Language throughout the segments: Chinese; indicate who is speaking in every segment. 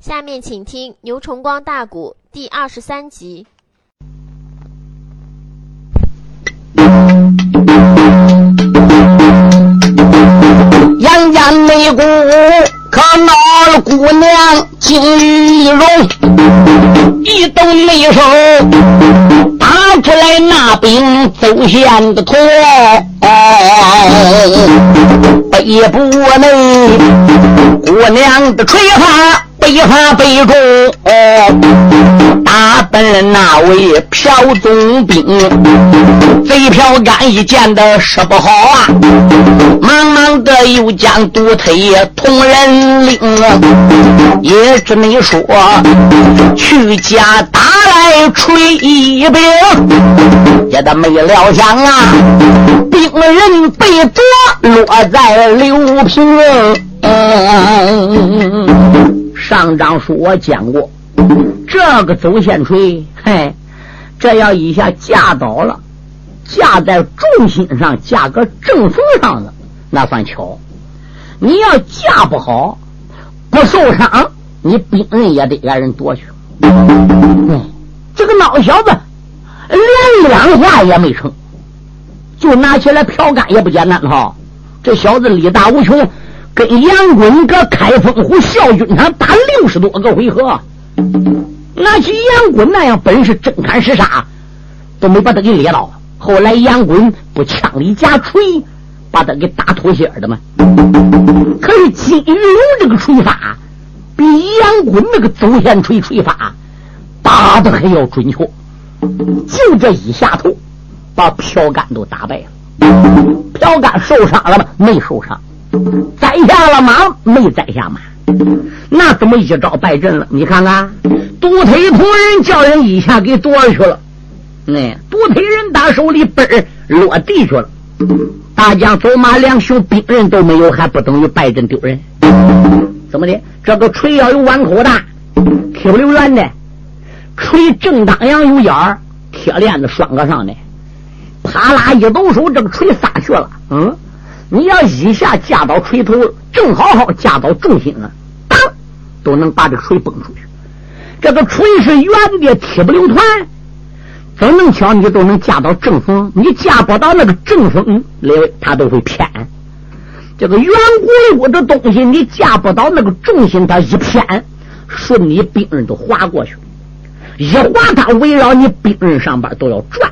Speaker 1: 下面请听牛崇光大鼓第二十三集。
Speaker 2: 杨家内姑可恼了姑娘金玉容，一动没手，打出来那柄走线的驼，背部内姑娘的垂发。一发背中，打奔那位朴总兵，贼朴干一见的说不好啊！忙忙的又将独腿同人领，也只能说去家打来锤一柄，也得没料想啊，病人被捉落在刘平。上章书我讲过，这个走线锤，嘿，这要一下架倒了，架在重心上，架个正缝上的，那算巧。你要架不好，不受伤，你兵人也得让人夺去。嗯，这个孬小子连两下也没成，就拿起来瓢干也不简单哈。这小子力大无穷。跟杨棍搁开封湖校军场打六十多个回合，拿起杨棍那样本事，真砍实杀，都没把他给猎到。后来杨棍不枪里夹锤，把他给打脱线的吗？可是金玉龙这个锤法，比杨棍那个走线锤锤法打的还要准确。就这一下头，把朴干都打败了。朴干受伤了吗？没受伤。摘下了马，没摘下马，那怎么一招败阵了？你看看，独腿仆人叫人一下给夺去了，那独腿人打手里嘣落地去了。大将走马两雄兵人都没有，还不等于败阵丢人？怎么的？这个锤要有碗口大，铁不溜圆的，锤正当阳有眼儿，铁链子拴个上的，啪啦一抖手，这个锤撒去了。嗯。你要一下架到锤头，正好好架到重心了，当都能把这个锤崩出去。这个锤是圆的，铁不溜团，怎能巧你都能架到正风，你架不到那个正风里，它都会偏。这个圆鼓鼓的东西，你架不到那个重心，它一偏，顺你兵刃都划过去。一划，它围绕你兵刃上边都要转，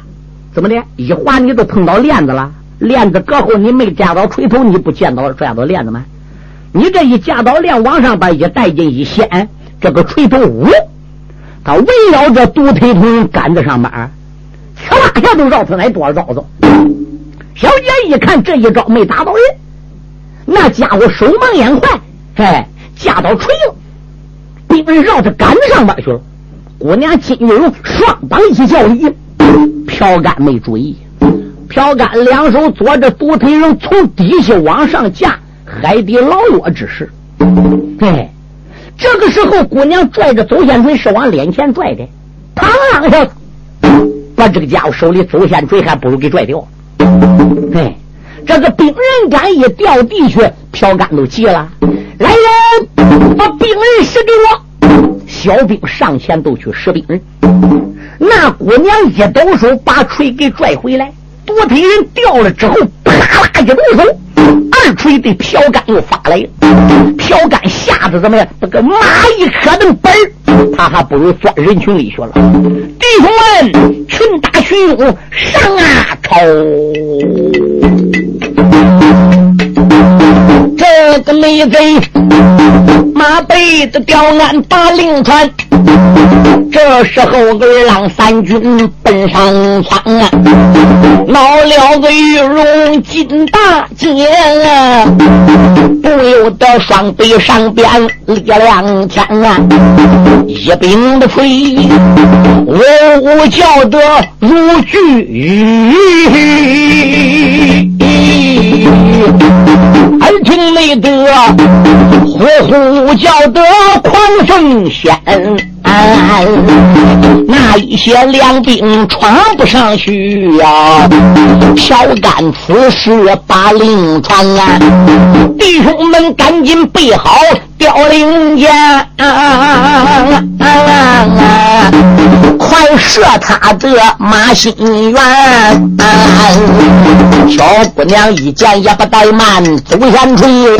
Speaker 2: 怎么的？一划，你都碰到链子了。链子搁后，你没架到锤头，你不见到拽到链子吗？你这一架到链往上边一带劲一掀，这个锤头呜，它围绕着独腿头杆子上边，呲啦下都绕出来多少招子。小姐一看这一招没打到人，那家伙手忙眼快，哎，架到锤了，兵人绕着杆子上边去了。姑娘金玉荣双膀一叫一，朴干没注意。朴干两手左着独腿人，从底下往上架，海底捞月之势。对，这个时候姑娘拽着走线锤是往脸前拽的，嘡一下，把这个家伙手里走线锤还不如给拽掉。对，这个兵刃杆一掉地去，朴干都急了，来人，把兵刃使给我！小兵上前都去拾兵刃，那姑娘一抖手，把锤给拽回来。多腿人掉了之后，啪啦一抖手，二锤对朴干又发来飘杆吓得怎么样？那个马一磕顿本他还不如钻人群里去了。弟兄们，群打群勇，上啊！朝这个内贼，马背子吊鞍把令传。这时候，二郎三军奔上场啊，闹了个玉龙金大街啊，不由得双臂上边力量强啊，一柄的锤，呜呜叫得如巨雨，耳听内得呼呼叫得狂风险。那一些良兵闯不上去呀。朴干此时把令传啊，弟兄们赶紧备好凋零箭，快射他的马心圆。小姑娘一见也不怠慢，走前追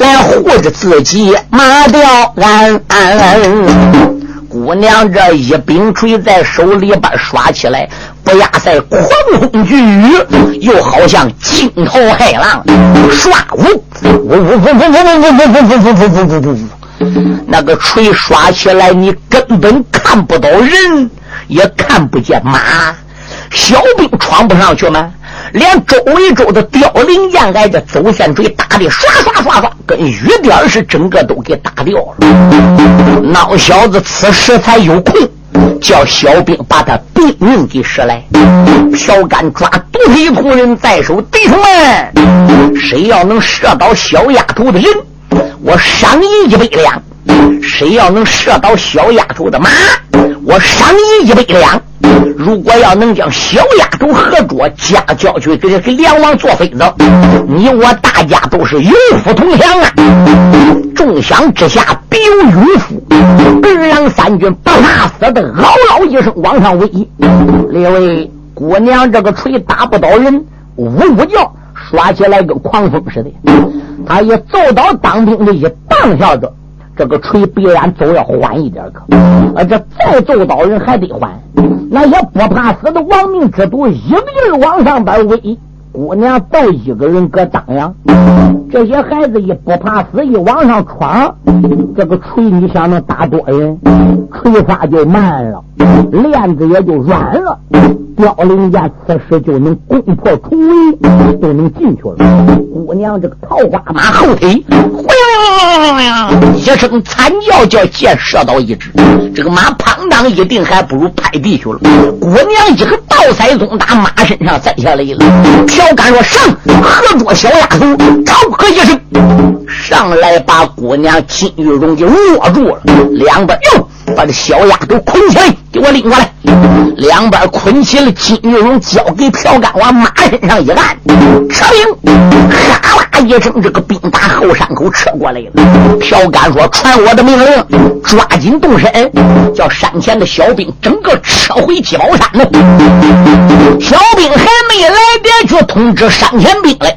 Speaker 2: 来护着自己马吊鞍。姑娘这一柄锤在手里边耍起来，不亚在狂风巨雨，又好像惊涛骇浪，唰呜呜呜呜呜呜呜呜呜呜呜呜呜呜呜那个锤刷起来，你根本看不到人，也看不见马，小兵闯不上去吗？连周围周的凋零燕挨着走线锤打的刷刷刷刷，跟雨点似，整个都给打掉了。孬小子此时才有空，叫小兵把他兵命给射来。朴干抓独腿仆人在手，弟兄们，谁要能射到小丫头的人，我赏银一百两；谁要能射到小丫头的马，我赏你一百两。如果要能将小丫头合捉，家交去给给梁王做妃子，你我大家都是有福同享啊！众想之下，必有勇夫。二郎三军不怕死的，嗷嗷一声往上围。列位姑娘，这个锤打不倒人，呜呜叫，耍起来跟狂风似的。他一奏到当兵的，一棒下子。这个锤必然走要缓一点可，啊，这再揍倒人还得缓。那些不怕死的亡命之徒，一个劲往上边围。姑娘都一个人搁当阳，这些孩子一不怕死，一往上闯，这个锤你想能打多人？锤法就慢了，链子也就软了。凋零剑此时就能攻破重围，就能进去了。姑娘这个桃花马后腿，一声惨叫，叫箭射到一只，这个马砰当一定还不如拍地去了。姑娘一个倒栽葱打马身上栽下来了。朴干说：“上，喝捉小丫头！”嗷喝一声，上来把姑娘金玉荣给握住了，两个哟。把这小丫头捆起来，给我拎过来。两边捆起了金玉荣，交给朴干，往马身上一按，撤兵。哈啦一声，这个兵打后山口撤过来了。朴干说：“传我的命令，抓紧动身，叫山前的小兵整个撤回鸡毛山了。”小兵还没来得及通知山前兵来。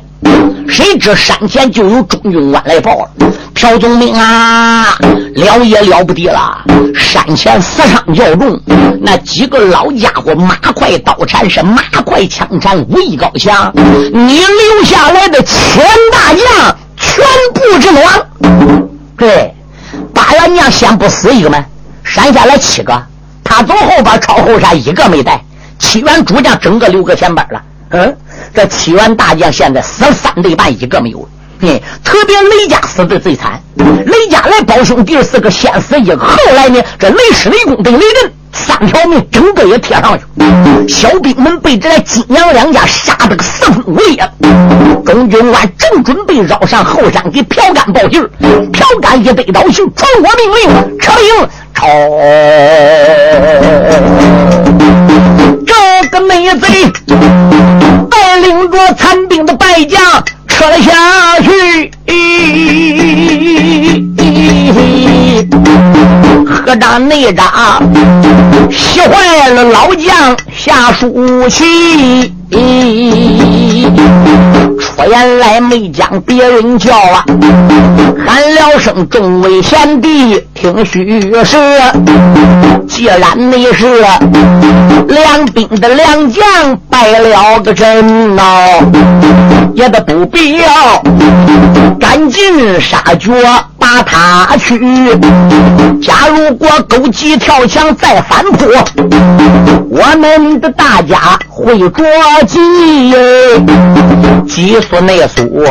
Speaker 2: 谁知山前就有中军官来报了，朴宗明啊，了也了不得了！山前死伤较重，那几个老家伙马快刀缠，是马快枪缠，武艺高强。你留下来的千大将全部阵亡。对，八元将先不死一个吗？山下来七个，他走后边抄后山，一个没带。七员主将整个留个前边了。嗯。这七员大将现在死三对半，一个没有了。嗯，特别雷家死的最惨，雷家来保兄弟四个先死一个，后来呢，这雷师、雷公跟雷震三条命整个也贴上去。小兵们被这金阳两家杀得个四分五裂。中军官正准备绕上后山给朴干报信，朴干一得到信，传我命令，撤兵，抄。这个内贼。带领着残兵的败将撤了下去，何长内战，气坏了老将下书旗。出言来没将别人叫啊，喊了声众位贤弟听虚实。既然你是两兵的梁将，败了个阵呐，也得不必要赶尽杀绝把他去。假如果狗急跳墙再反扑，我们的大家会着急。急速内速，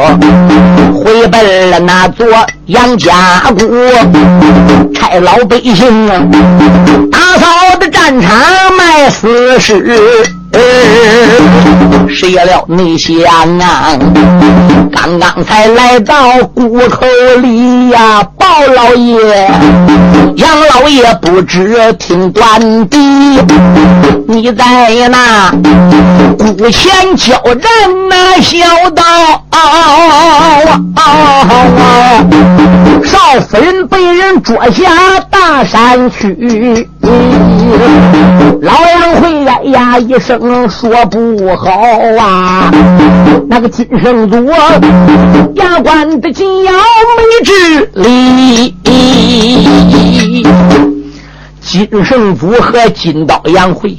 Speaker 2: 回奔了那座杨家谷，差老百姓啊打扫的战场卖死尸。谁料内想啊，刚刚才来到谷口里呀，包老爷、杨老爷不知听短的，你在那古前交战那小道，少夫人被人捉下大山去。老杨会哎呀一声说不好啊，那个金圣祖牙关的紧咬没治理。金圣祖和金刀杨会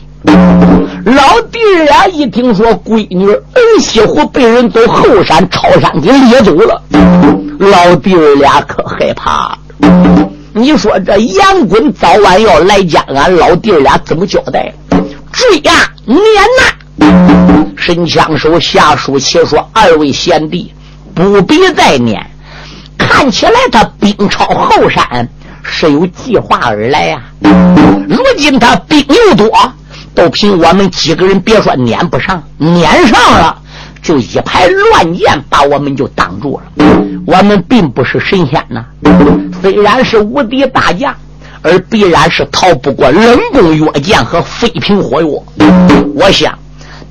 Speaker 2: 老弟儿俩一听说闺女儿媳妇被人走后山朝山给掠走了，老弟儿俩可害怕。你说这杨棍早晚要来见俺老弟俩，怎么交代？追呀，撵呐！神枪手下书且说：“二位贤弟，不必再撵。看起来他兵超后山，是有计划而来呀。如今他兵又多，都凭我们几个人，别说撵不上，撵上了，就一排乱箭把我们就挡住了。我们并不是神仙呐。”虽然是无敌大将，而必然是逃不过冷宫药剑和飞瓶火药。我想，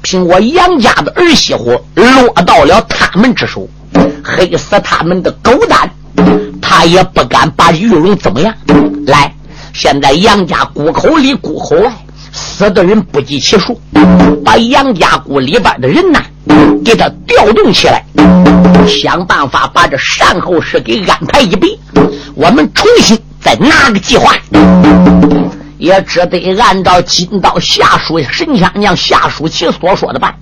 Speaker 2: 凭我杨家的儿媳妇落到了他们之手，黑死他们的狗胆，他也不敢把玉龙怎么样。来，现在杨家谷口里、谷口外死的人不计其数，把杨家谷里边的人呢，给他调动起来，想办法把这善后事给安排一笔。我们重新再拿个计划，也只得按照金刀下属神枪娘下属其所说的办，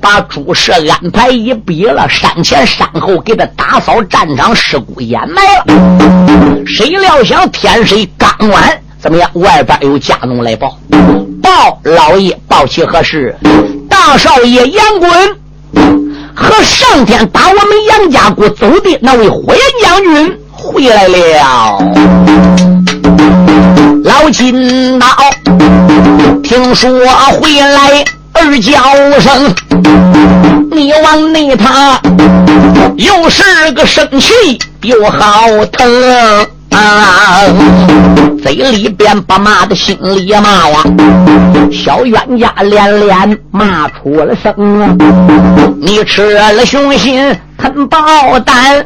Speaker 2: 把诸事安排一笔了，山前山后给他打扫战场，尸骨掩埋了。谁料想天水刚晚，怎么样？外边有家奴来报，报老爷报起何事？大少爷杨滚和上天打我们杨家谷走的那位火焰将军。回来了，老金刀，听说回来二叫声，你往那他又是个生气又好疼。啊！嘴里边不骂的，心里骂呀。小冤家连连骂出了声啊！你吃了雄心吞豹胆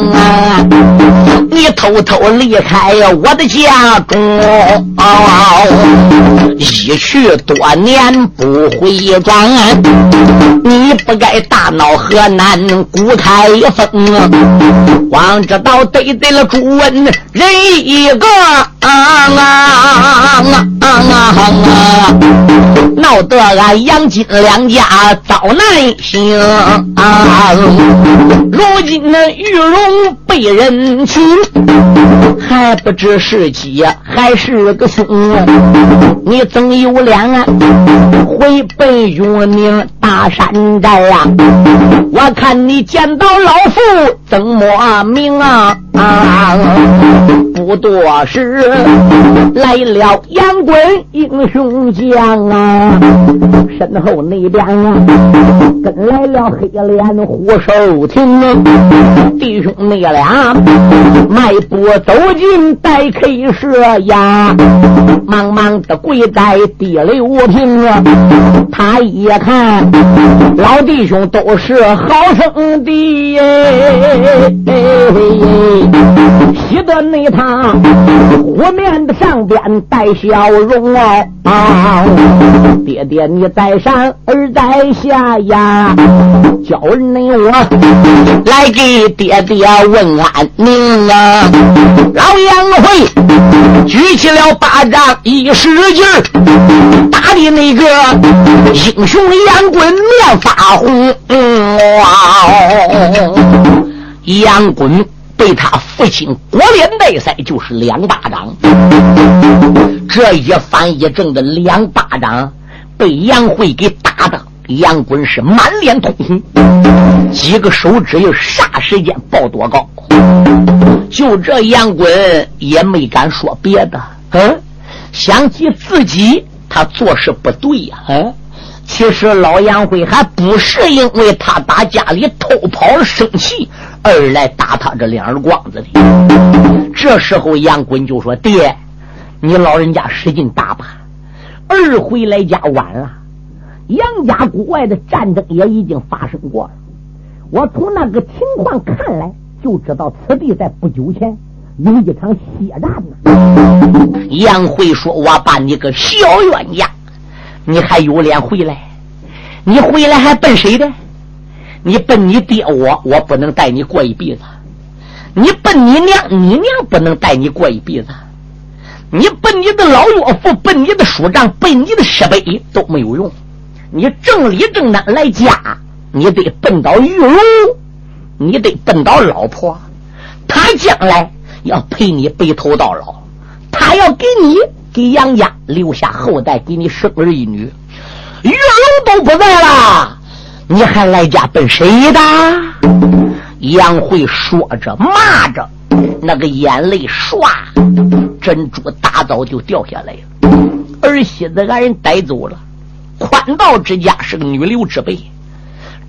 Speaker 2: 啊！你偷偷离开我的家中，一去多年不回转，你不该大闹河南古开封，光知道得罪了朱温人一个，闹得俺杨金两家遭难行。如今那玉荣被人擒，还不知是吉还是个凶。你怎有脸啊，回本永宁大山寨呀？我看你见到老夫怎么命啊？不多时，来了杨棍英雄将啊，身后那边啊，跟来了黑脸虎寿亭啊，弟兄妹俩迈步走进待 K 舍呀，忙忙的跪在地雷无平啊，他一看老弟兄都是好生的。喜得那他湖面的上边带笑容啊，爹爹你在上儿在下呀，叫人我来给爹爹问安宁啊！老杨会举起了巴掌一使劲，打的那个英雄杨棍面发红，嗯哇！杨棍。被他父亲国连带塞就是两巴掌，这一反一正的两巴掌，被杨慧给打的，杨棍是满脸通红，几个手指又霎时间爆多高，就这杨棍也没敢说别的，嗯，想起自己他做事不对呀，嗯，其实老杨辉还不是因为他打家里偷跑了生气而来打他这两耳光子的。这时候杨棍就说：“爹，你老人家使劲打吧，二回来家晚了。杨家谷外的战争也已经发生过了。我从那个情况看来，就知道此地在不久前有一场血战呢。”杨辉说：“我把你个小冤家！”你还有脸回来？你回来还奔谁的？你奔你爹我，我不能带你过一辈子。你奔你娘，你娘不能带你过一辈子。你奔你的老岳父，奔你的叔长，奔你的师辈都没有用。你正理正当来家，你得奔到玉楼，你得奔到老婆。他将来要陪你白头到老，他要给你。给杨家留下后代，给你生儿育女，玉龙都不在了，你还来家奔谁的？杨慧说着骂着，那个眼泪唰，珍珠大早就掉下来了。儿媳子俺人带走了，宽道之家是个女流之辈，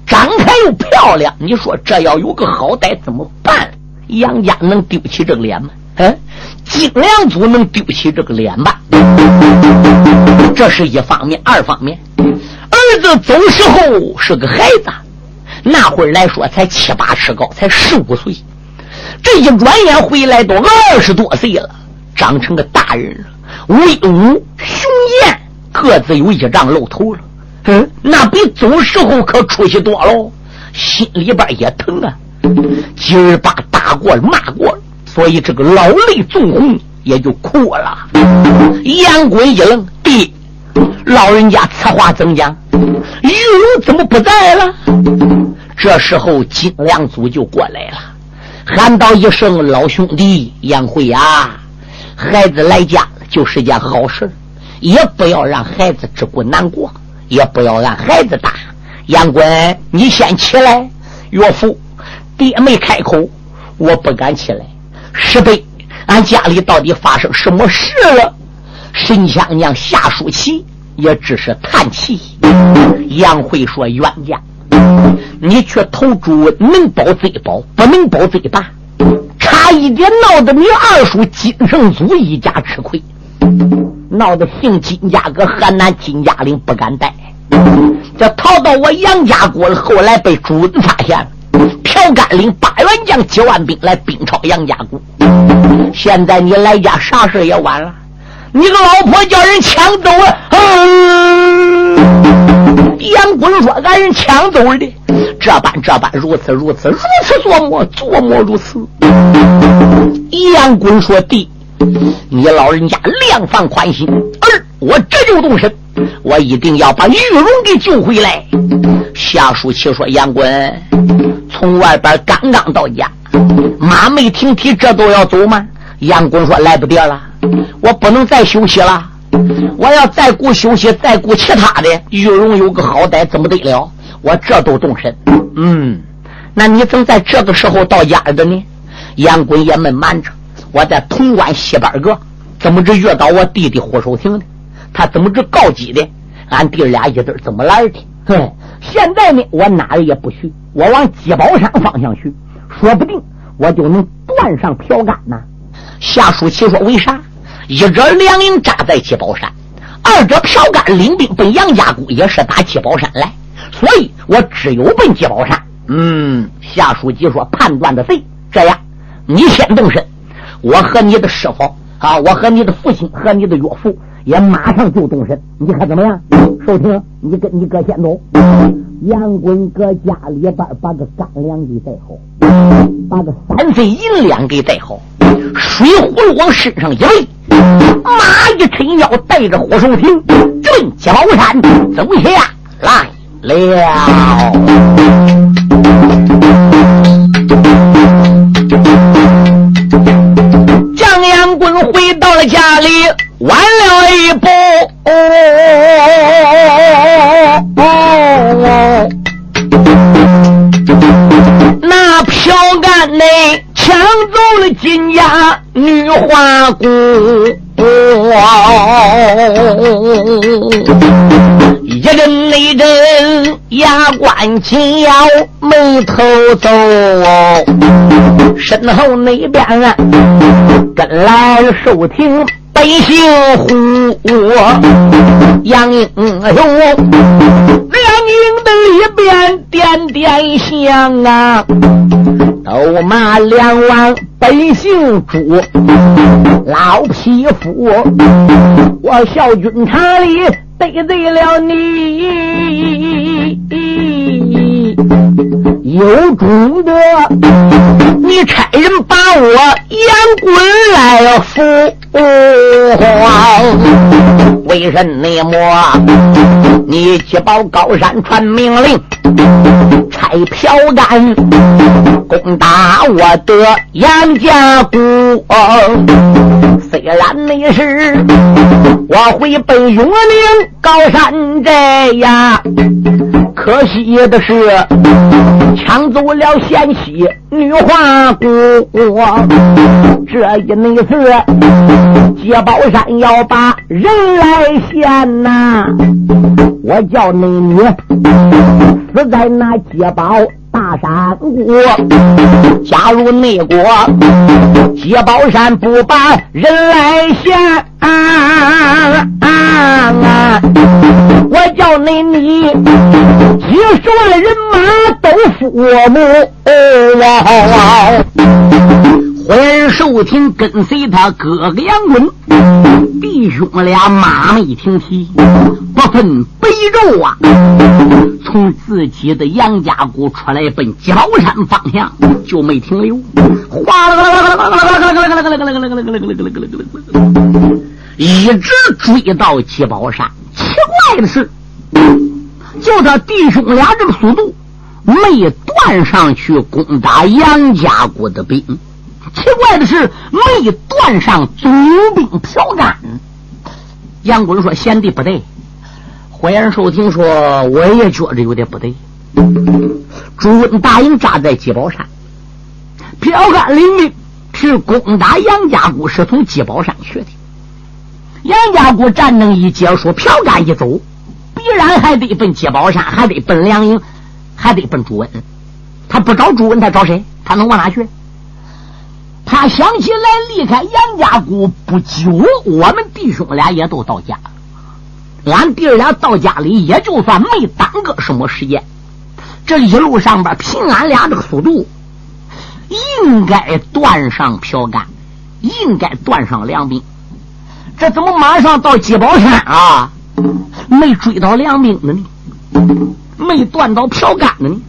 Speaker 2: 长开又漂亮，你说这要有个好歹怎么办？杨家能丢起这个脸吗？嗯。金良祖能丢起这个脸吧？这是一方面，二方面，儿子走时候是个孩子，那会儿来说才七八尺高，才十五岁，这一转眼回来都二十多岁了，长成个大人了，威武雄健，个子有一丈露头了。嗯，那比走时候可出息多喽，心里边也疼啊，今儿把打过，骂过。所以这个老泪纵横，也就哭了。杨棍一愣，爹，老人家此话怎讲？玉龙怎么不在了？这时候金良祖就过来了，喊道一声：“老兄弟，杨慧啊，孩子来家就是件好事，也不要让孩子只顾难过，也不要让孩子打。杨棍，你先起来。岳父，爹没开口，我不敢起来。”十倍，俺家里到底发生什么事了？沈香娘夏淑琪也只是叹气。杨慧说：“冤家，你去投猪能保贼保，不能保贼大，差一点闹得你二叔金圣祖一家吃亏，闹得姓金家搁河南金家岭不敢待，这逃到我杨家国了，后来被主人发现了。”朴干领八员将几万兵来兵抄杨家谷，现在你来家啥事也晚了。你个老婆叫人抢走了。杨棍说：“俺人抢走的，这般这般，如此如此，如此琢磨琢磨如此。”杨棍说：“弟，你老人家量放宽心，我这就动身，我一定要把玉荣给救回来。”夏淑琪说：“杨滚。”从外边刚刚到家，马没停蹄，这都要走吗？杨公说：“来不得了，我不能再休息了。我要再顾休息，再顾其他的，玉荣有个好歹怎么得了？我这都动身。嗯，那你怎在这个时候到家的呢？”杨滚也没瞒着，我在潼关西边个，怎么着遇到我弟弟胡守亭呢？他怎么着告急的？俺弟俩一对怎么来的？哼。现在呢，我哪儿也不去，我往鸡宝山方向去，说不定我就能断上票杆呢。夏书奇说：“为啥？一者两营扎在鸡宝山，二者票杆领兵奔杨家谷，也是打鸡宝山来，所以我只有奔鸡宝山。”嗯，夏书记说：“判断的对，这样，你先动身，我和你的师傅啊，我和你的父亲和你的岳父。”也马上就动身，你看怎么样？寿亭，你跟你哥先走。杨棍搁家里边把个干粮给带好，把个三分银两给带好，水葫芦往身上一背，马一抻腰，带着火寿亭，奔焦山走下来了。将杨棍回到了家里。晚了一步，那票杆内抢走了金家女花姑。一阵一阵牙关紧咬，眉头皱，身后那边跟来了寿亭百姓胡，杨英雄，两营的里边点点香啊，都骂梁王本姓朱，老匹夫，我小军场里。得罪了你，有种的，你差人把我杨棍来扶皇，为什么？你去报高山传命令，拆票杆，攻打我的杨家谷。虽然你是我回奔永宁高山寨呀，可惜的是抢走了贤妻女花姑。这一那次接宝山要把人来献呐，我叫那女死在那接宝。大山谷加入内国，接宝山不把人来献，我叫你你几十万人马都服我。人寿亭跟随他哥哥杨棍，弟兄俩马没停蹄，不分北昼啊，从自己的杨家谷出来奔焦山方向就没停留，哗啦啦啦啦啦啦啦啦啦啦啦啦啦啦啦啦啦一直追到吉宝山。奇怪的是，就他弟兄俩这个速度，没断上去攻打杨家谷的兵。奇怪的是，没断上总兵朴干。杨棍说：“贤弟不对。”火焰寿听说，我也觉得有点不对。朱温大营扎在鸡宝山，朴干领兵是攻打杨家谷，是从鸡宝山去的。杨家谷战争一结束，朴干一走，必然还得奔鸡宝山，还得奔梁营，还得奔朱温。他不找朱温，他找谁？他能往哪去？他想起来离开杨家谷不久，我们弟兄俩也都到家了。俺弟俩到家里，也就算没耽搁什么时间。这一路上边，凭俺俩这个速度，应该断上票杆，应该断上粮兵。这怎么马上到鸡宝山啊？没追到粮兵呢？没断到票杆呢？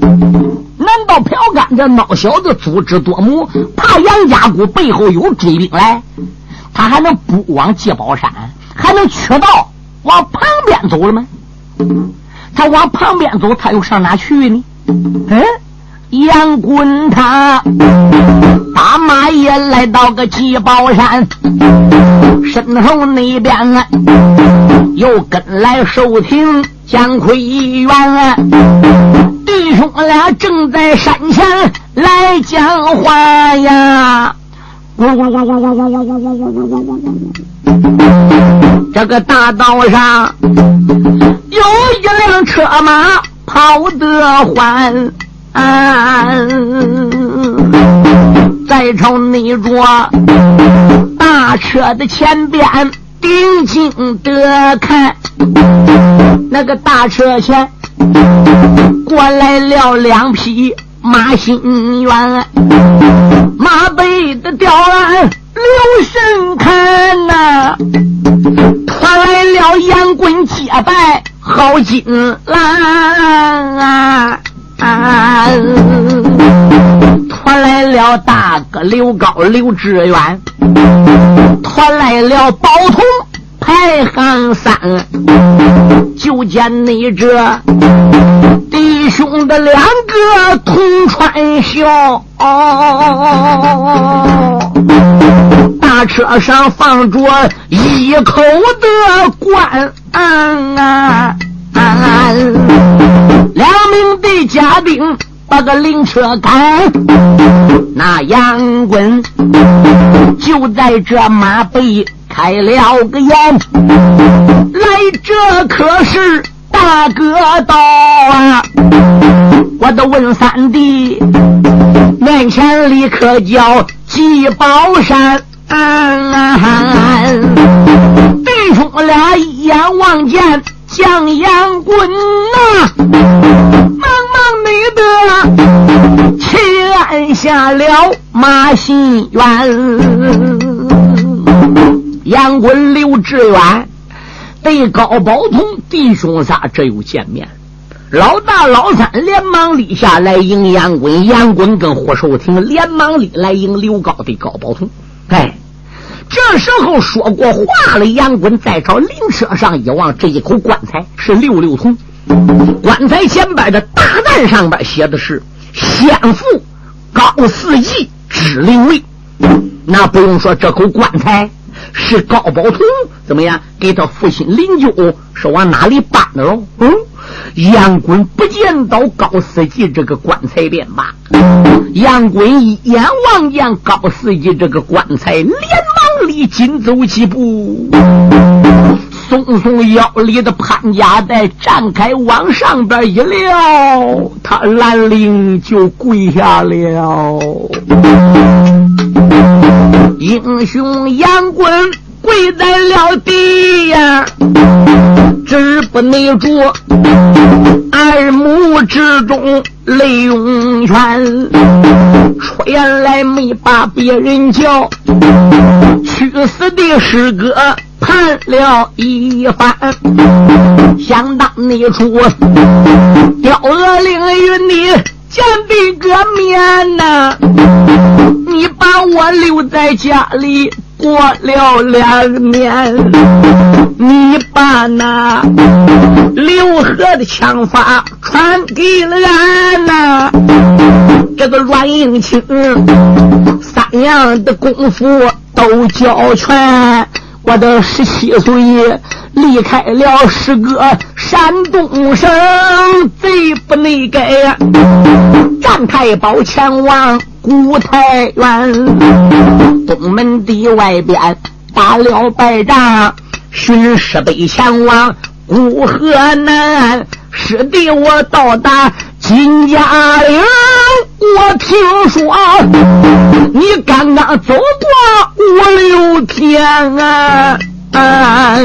Speaker 2: 难道朴干这孬小子足智多谋，怕杨家谷背后有追兵来，他还能不往界宝山，还能去到往旁边走了吗？他往旁边走，他又上哪去呢？嗯，杨滚他大马也来到个鸡宝山，身后那边啊，又跟来寿亭姜魁元，弟兄俩正在山前来讲话呀。这个大道上有一辆车马跑得欢、啊，再瞅那着大车的前边定睛的看。那个大车前。过来了两匹马心猿，马背的吊鞍留神看呐，传来了杨棍结拜好金兰，传来了大哥刘高刘志远，传来了宝通。排行三，就见你这弟兄的两个同穿孝，大车上放着一口的棺，两名的家丁把个灵车赶，那杨棍就在这马背。开了个眼，来这可是大哥道啊！我都问三弟，面前立刻叫祭宝山？弟兄俩一眼望见将阳棍呐，忙忙你的去按下了马心元。杨滚刘志远对高宝同弟兄仨这又见面，老大老三连忙立下来迎杨滚，杨滚跟霍寿亭连忙立来迎刘高的高宝同。哎，这时候说过话了杨滚再朝灵车上一望，这一口棺材是六六铜，棺材前边的大字上边写的是“先父高四义之灵位”，那不用说，这口棺材。是高宝同怎么样？给他父亲灵柩是往哪里搬的喽？嗯，杨棍不见到高司机这个棺材便罢。杨棍一眼望见高司机这个棺材，连忙离紧走几步，松松腰里的潘家带展开往上边一撩，他兰陵就跪下了。英雄杨棍跪在了地呀，止不内住，耳目之中泪涌泉。出言来没把别人叫，去死的师哥判了一番。想当那出雕鹅凌云你。见的个面呐，你把我留在家里过了两年，你把那刘贺的枪法传给了俺呐，这个阮英清三样的功夫都教全，我的十七岁。离开了师哥山东省，贼不内改呀！战太保前往古太原，东门的外边打了败仗，巡师北前往古河南，师弟我到达金家岭，我听说你刚刚走过五六天啊！啊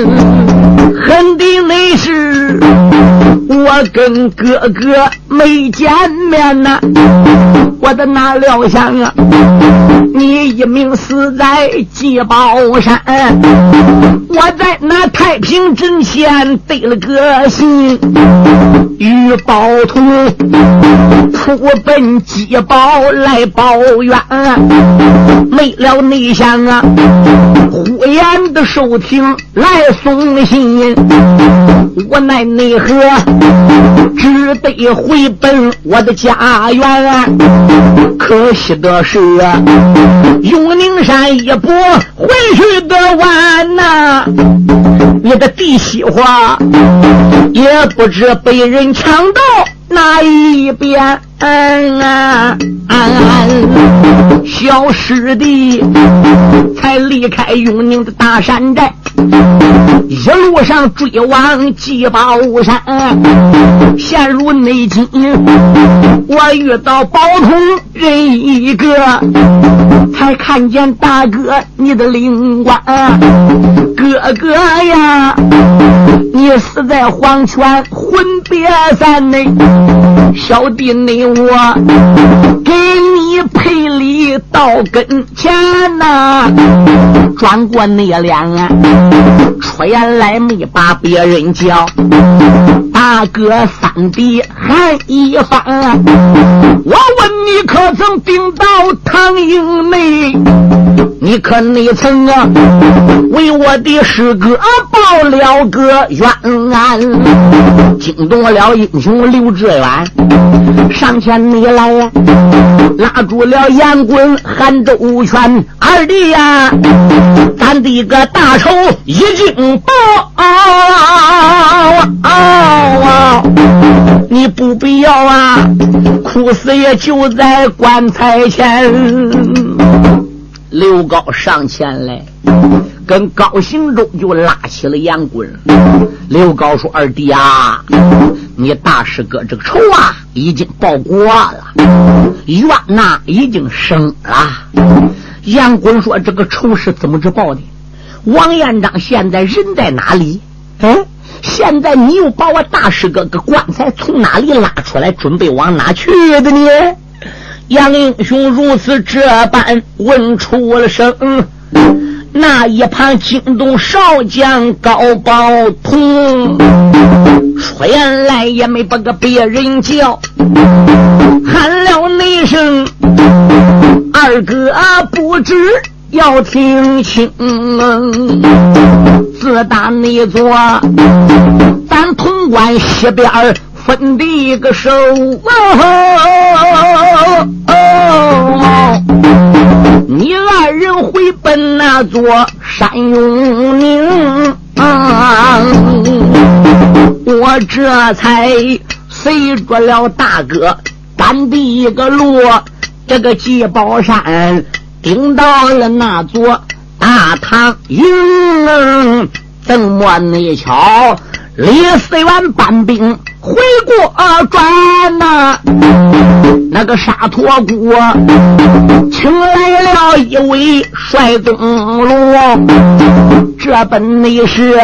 Speaker 2: 恨的那是我跟哥哥没见面呐，我的哪料想啊，一命死在鸡宝山，我在那太平镇前得了个信，与宝同出奔鸡宝来报冤，没了内想啊，呼延的收听来送信。我奈奈何，只得回奔我的家园。可惜的是，永宁山一步回去的晚呐，你的弟媳妇也不知被人抢到哪一边。嗯啊小师弟才离开永宁的大山寨。一路上追往鸡宝山，陷入内境。我遇到宝通人一个，才看见大哥你的灵官。哥哥呀，你死在黄泉魂别山内，小弟你我给你赔礼到跟前呐，转过那脸啊。出言来没把别人叫，大哥三弟还一番。我问你可曾顶到唐英内？你可你曾啊？为我的师哥报了个冤案，惊动了英雄刘志远，上前你来呀，拉住了杨棍韩周全二弟呀，咱的一个大仇已经报，你不必要啊，哭死也就在棺材前。刘高上前来，跟高行周就拉起了杨棍。刘高说：“二弟啊，你大师哥这个仇啊，已经报过了，冤呐已经生了。”杨棍说：“这个仇是怎么着报的？王延章现在人在哪里？嗯，现在你又把我大师哥个棺材从哪里拉出来，准备往哪去的呢？”杨英雄如此这般问出了声。那一旁惊动少将高宝通，说言来也没把个别人叫，喊了那声二哥不知要听清，自打那座咱潼关西边分的一个手。你二人回奔那座山永宁啊，我这才随着了大哥赶的一个路，这个鸡宝山顶到了那座大唐营，怎么那巧李四元搬兵回过转呐？那个沙陀国请来了一位帅东龙，这本内是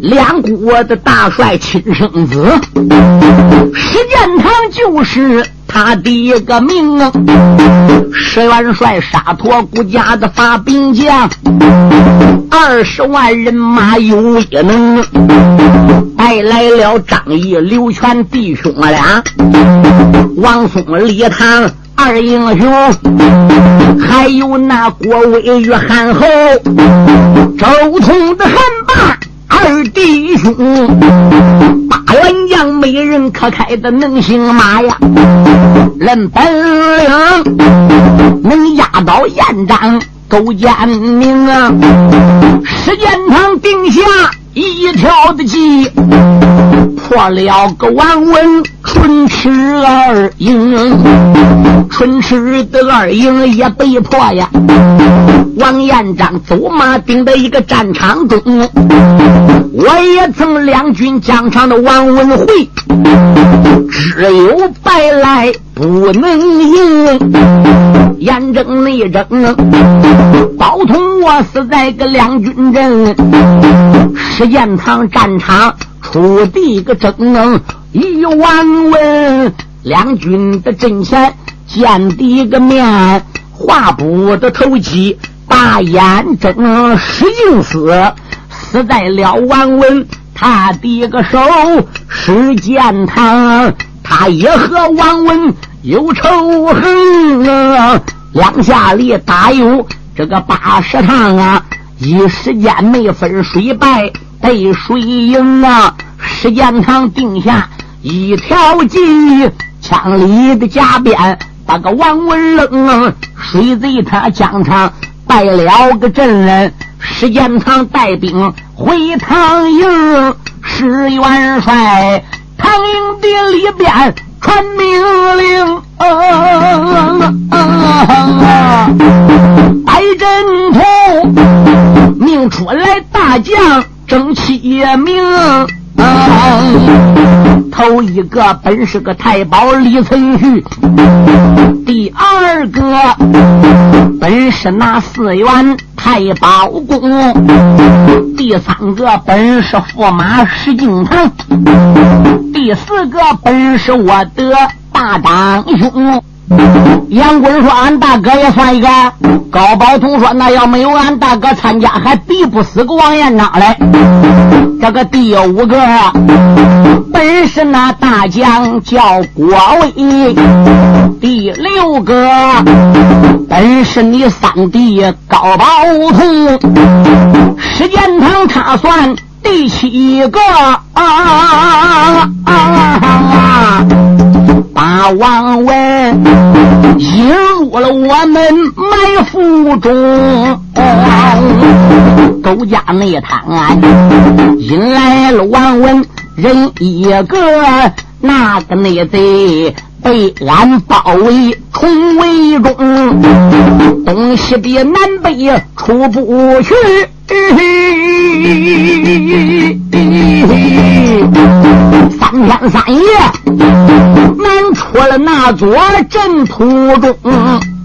Speaker 2: 两国的大帅亲生子，石建堂就是他第一个名啊。石元帅沙陀孤家的发兵将，二十万人马有一能，带来了张仪、刘全弟兄俩。王松、李唐二英雄，还有那郭威与韩侯，周通的韩霸二弟兄，八员将没人可开的能行马呀！论本领，能压倒燕章、勾践明啊！时间堂定下。一条的计破了个王文春池二营，春池的二营也被破呀。王延章走马顶在一个战场中，我也曾两军疆场的王文辉，只有白来不能赢。严正内争，包同我死在个两军阵。石建堂战场出的个争，一万文两军的阵前见的一个面，画布的头机大眼睁，石应死死在了王文他的个手。石建堂他也和王文有仇恨啊，两下里打有这个八十趟啊，一时间没分水败。被水赢啊，石建堂定下一条计，枪里的夹鞭把个王文扔，啊水贼他疆场拜了个阵，石建堂带兵回唐营，石元帅唐营的里边传命令，白阵图命出来大将。正气名，头一个本是个太保李存勖，第二个本是那四员太保公，第三个本是驸马石敬瑭，第四个本是我的大长兄。杨棍说：“俺大哥也算一个。”高宝通说：“那要没有俺大哥参加，还比不死个王延章嘞。”这个第五个本是那大将叫郭威，第六个本是你三弟高宝通，时间堂他算第七个啊啊啊！把王文引入了我们埋伏中，勾家内堂啊引来了王文人一个，那个内贼被俺包围重围中，东西的南北出不去。嘿嘿三天三夜，难出了那座阵土中。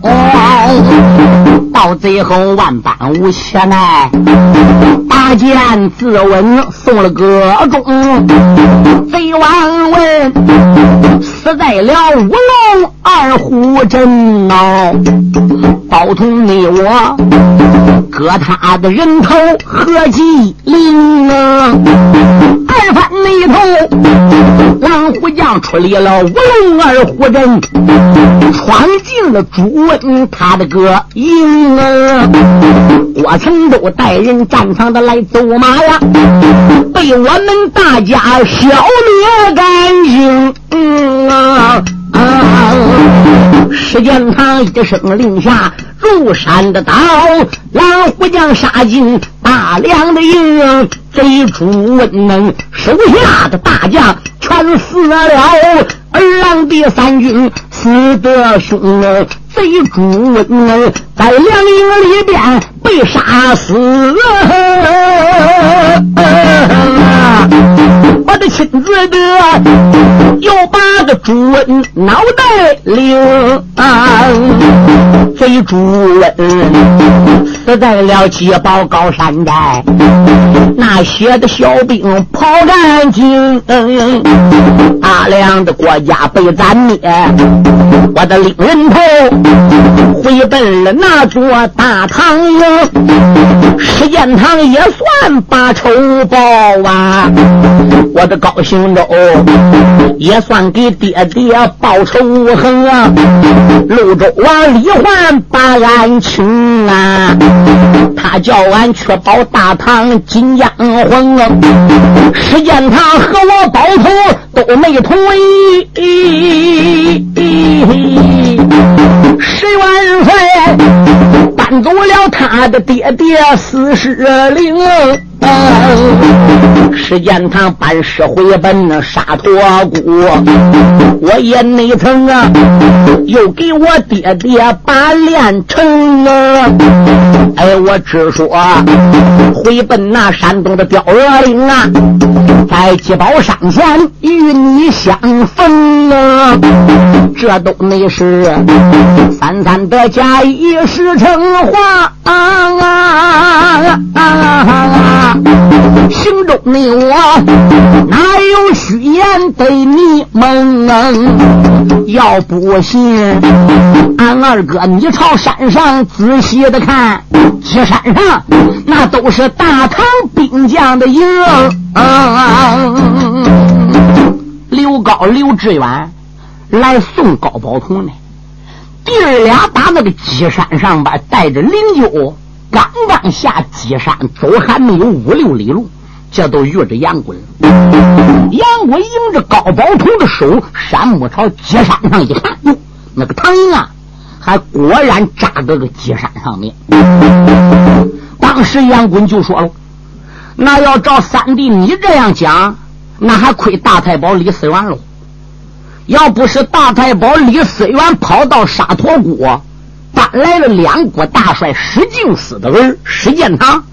Speaker 2: 哦，到最后万般无邪奈，拔剑自刎送了个中。贼王问，死在了五龙二虎阵哦。包同你我割他的人头何其灵啊！二番那头，狼虎将出离了五龙二虎阵，闯进了朱温他的个营啊！郭成都带人战场的来走马呀，被我们大家消灭干净。嗯啊！石建堂一声令下，入山的刀，老虎将杀进大梁的营，贼朱温能手下的大将全死了，二郎的三军死得凶，贼朱文在粮营里边被杀死。我的亲自的又把个朱文脑袋领，贼朱温死在了七宝高山寨，那些的小兵跑干净，大量的国家被咱灭，我的领人头回奔了那座大唐营，石建堂也算把仇报啊。我的高兴着，也算给爹爹报仇恨啊！潞州王李焕把俺请啊，他叫俺去保大唐金江魂啊！石建堂和我包头都没同意，石元帅搬走了他的爹爹四十灵。时间长办事回奔那沙陀谷，我也没曾啊，又给我爹爹把练成啊。哎，我只说回奔那山东的雕鹅岭啊，在积宝山前与你相逢啊。这都那是三三的假意实成话啊啊啊！心中的我哪有虚言对你蒙？要不信，俺二哥你朝山上仔细的看，这山上那都是大唐兵将的营。刘高、刘志远来送高宝同呢，弟俩打那个鸡山上边带着灵柩。刚刚下鸡山，走还没有五六里路，这都遇着杨棍了。杨棍迎着高宝同的手，山木朝鸡山上一看，哟，那个唐营啊，还果然扎在个鸡山上面。当时杨棍就说了：“那要照三弟你这样讲，那还亏大太保李思源喽。要不是大太保李思源跑到沙陀谷。”搬来了两国大帅石敬思的儿石建堂，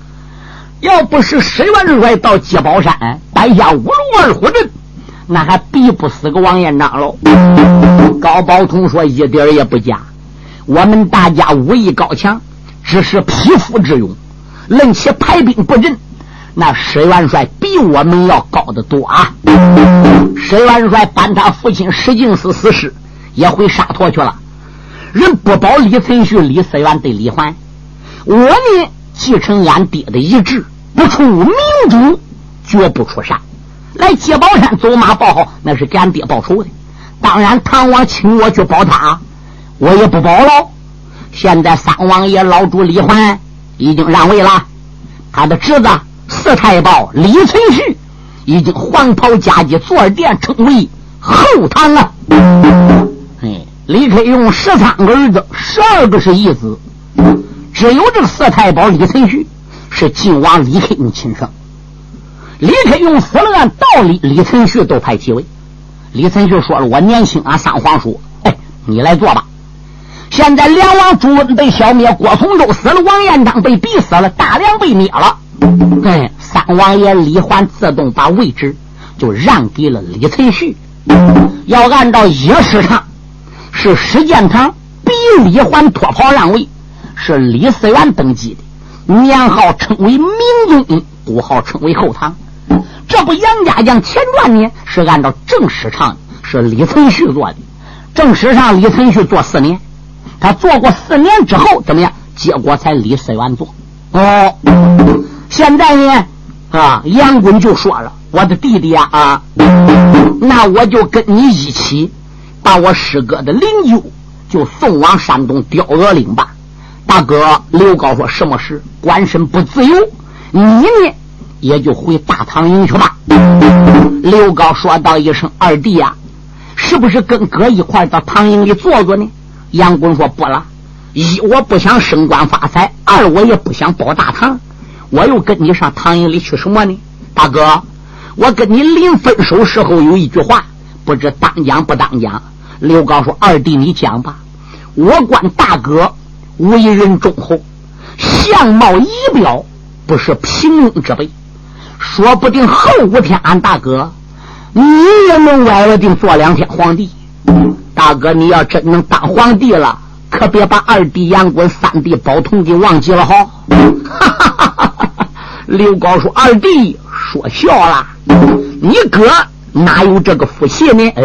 Speaker 2: 要不是石元帅到接宝山摆下五龙二虎阵，那还逼不死个王延章喽。高宝通说一点也不假，我们大家武艺高强，只是匹夫之勇，论起排兵布阵，那石元帅比我们要高得多啊。石元帅搬他父亲石敬思死时，也回沙陀去了。人不保李存勖、李思源对李环，我呢继承俺爹的遗志，不出明主，绝不出山。来接宝山走马报号，那是给俺爹报仇的。当然，唐王请我去保他，我也不保了。现在三王爷老主李环已经让位了，他的侄子四太保李存勖已经黄袍加急坐殿，称为后唐了。哎。李克用十三个儿子，十二个是义子，只有这个四太保李存勖是晋王李克用亲生。李克用死了，按道理李存勖都排七位。李存勖说了：“我年轻啊，三皇叔，哎，你来做吧。现在梁王朱温被消灭，郭从周死了，王彦章被逼死了，大梁被灭了。哎，三王爷李环自动把位置就让给了李存勖。要按照野史上，是史建堂逼李环脱袍让位，是李嗣源登基的，年号称为明宗，国号称为后唐。”这部《杨家将前传》呢，是按照正史上是李存勖做的。正史上李存勖做四年，他做过四年之后怎么样？结果才李嗣源做。哦，现在呢，啊，杨棍就说了：“我的弟弟啊，啊，那我就跟你一起把我师哥的灵柩就送往山东雕鹅岭吧。”大哥刘高说：“什么事？官身不自由，你呢？”也就回大唐营去吧。刘高说道一声：“二弟呀，是不是跟哥一块到唐营里坐坐呢？”杨公说：“不了，一我不想升官发财，二我也不想保大唐，我又跟你上唐营里去什么呢？大哥，我跟你临分手时候有一句话，不知当讲不当讲。”刘高说：“二弟你讲吧，我管大哥为人忠厚，相貌仪表不是平庸之辈。”说不定后五天，俺大哥你也能歪了腚做两天皇帝。大哥，你要真能当皇帝了，可别把二弟杨棍、三弟宝通给忘记了哈！刘高说：“二弟说笑了，你哥哪有这个福气呢？”哎，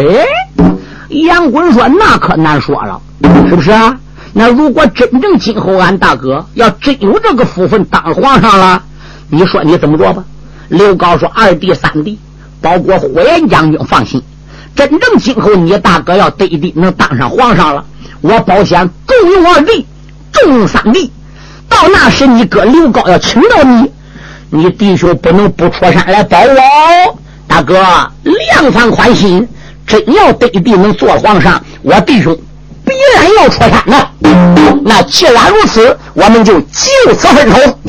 Speaker 2: 杨棍说：“那可难说了，是不是啊？那如果真正今后俺大哥要真有这个福分当皇上了，你说你怎么做吧？”刘高说：“二弟、三弟，包括火焰将军，放心。真正今后你大哥要得地能当上皇上了，我保险重用二弟，重用三弟。到那时，你哥刘高要请到你，你弟兄不能不出山来保我。大哥，量方宽心，真要得地能做皇上，我弟兄必然要出山呐。那既然如此，我们就就此分手。”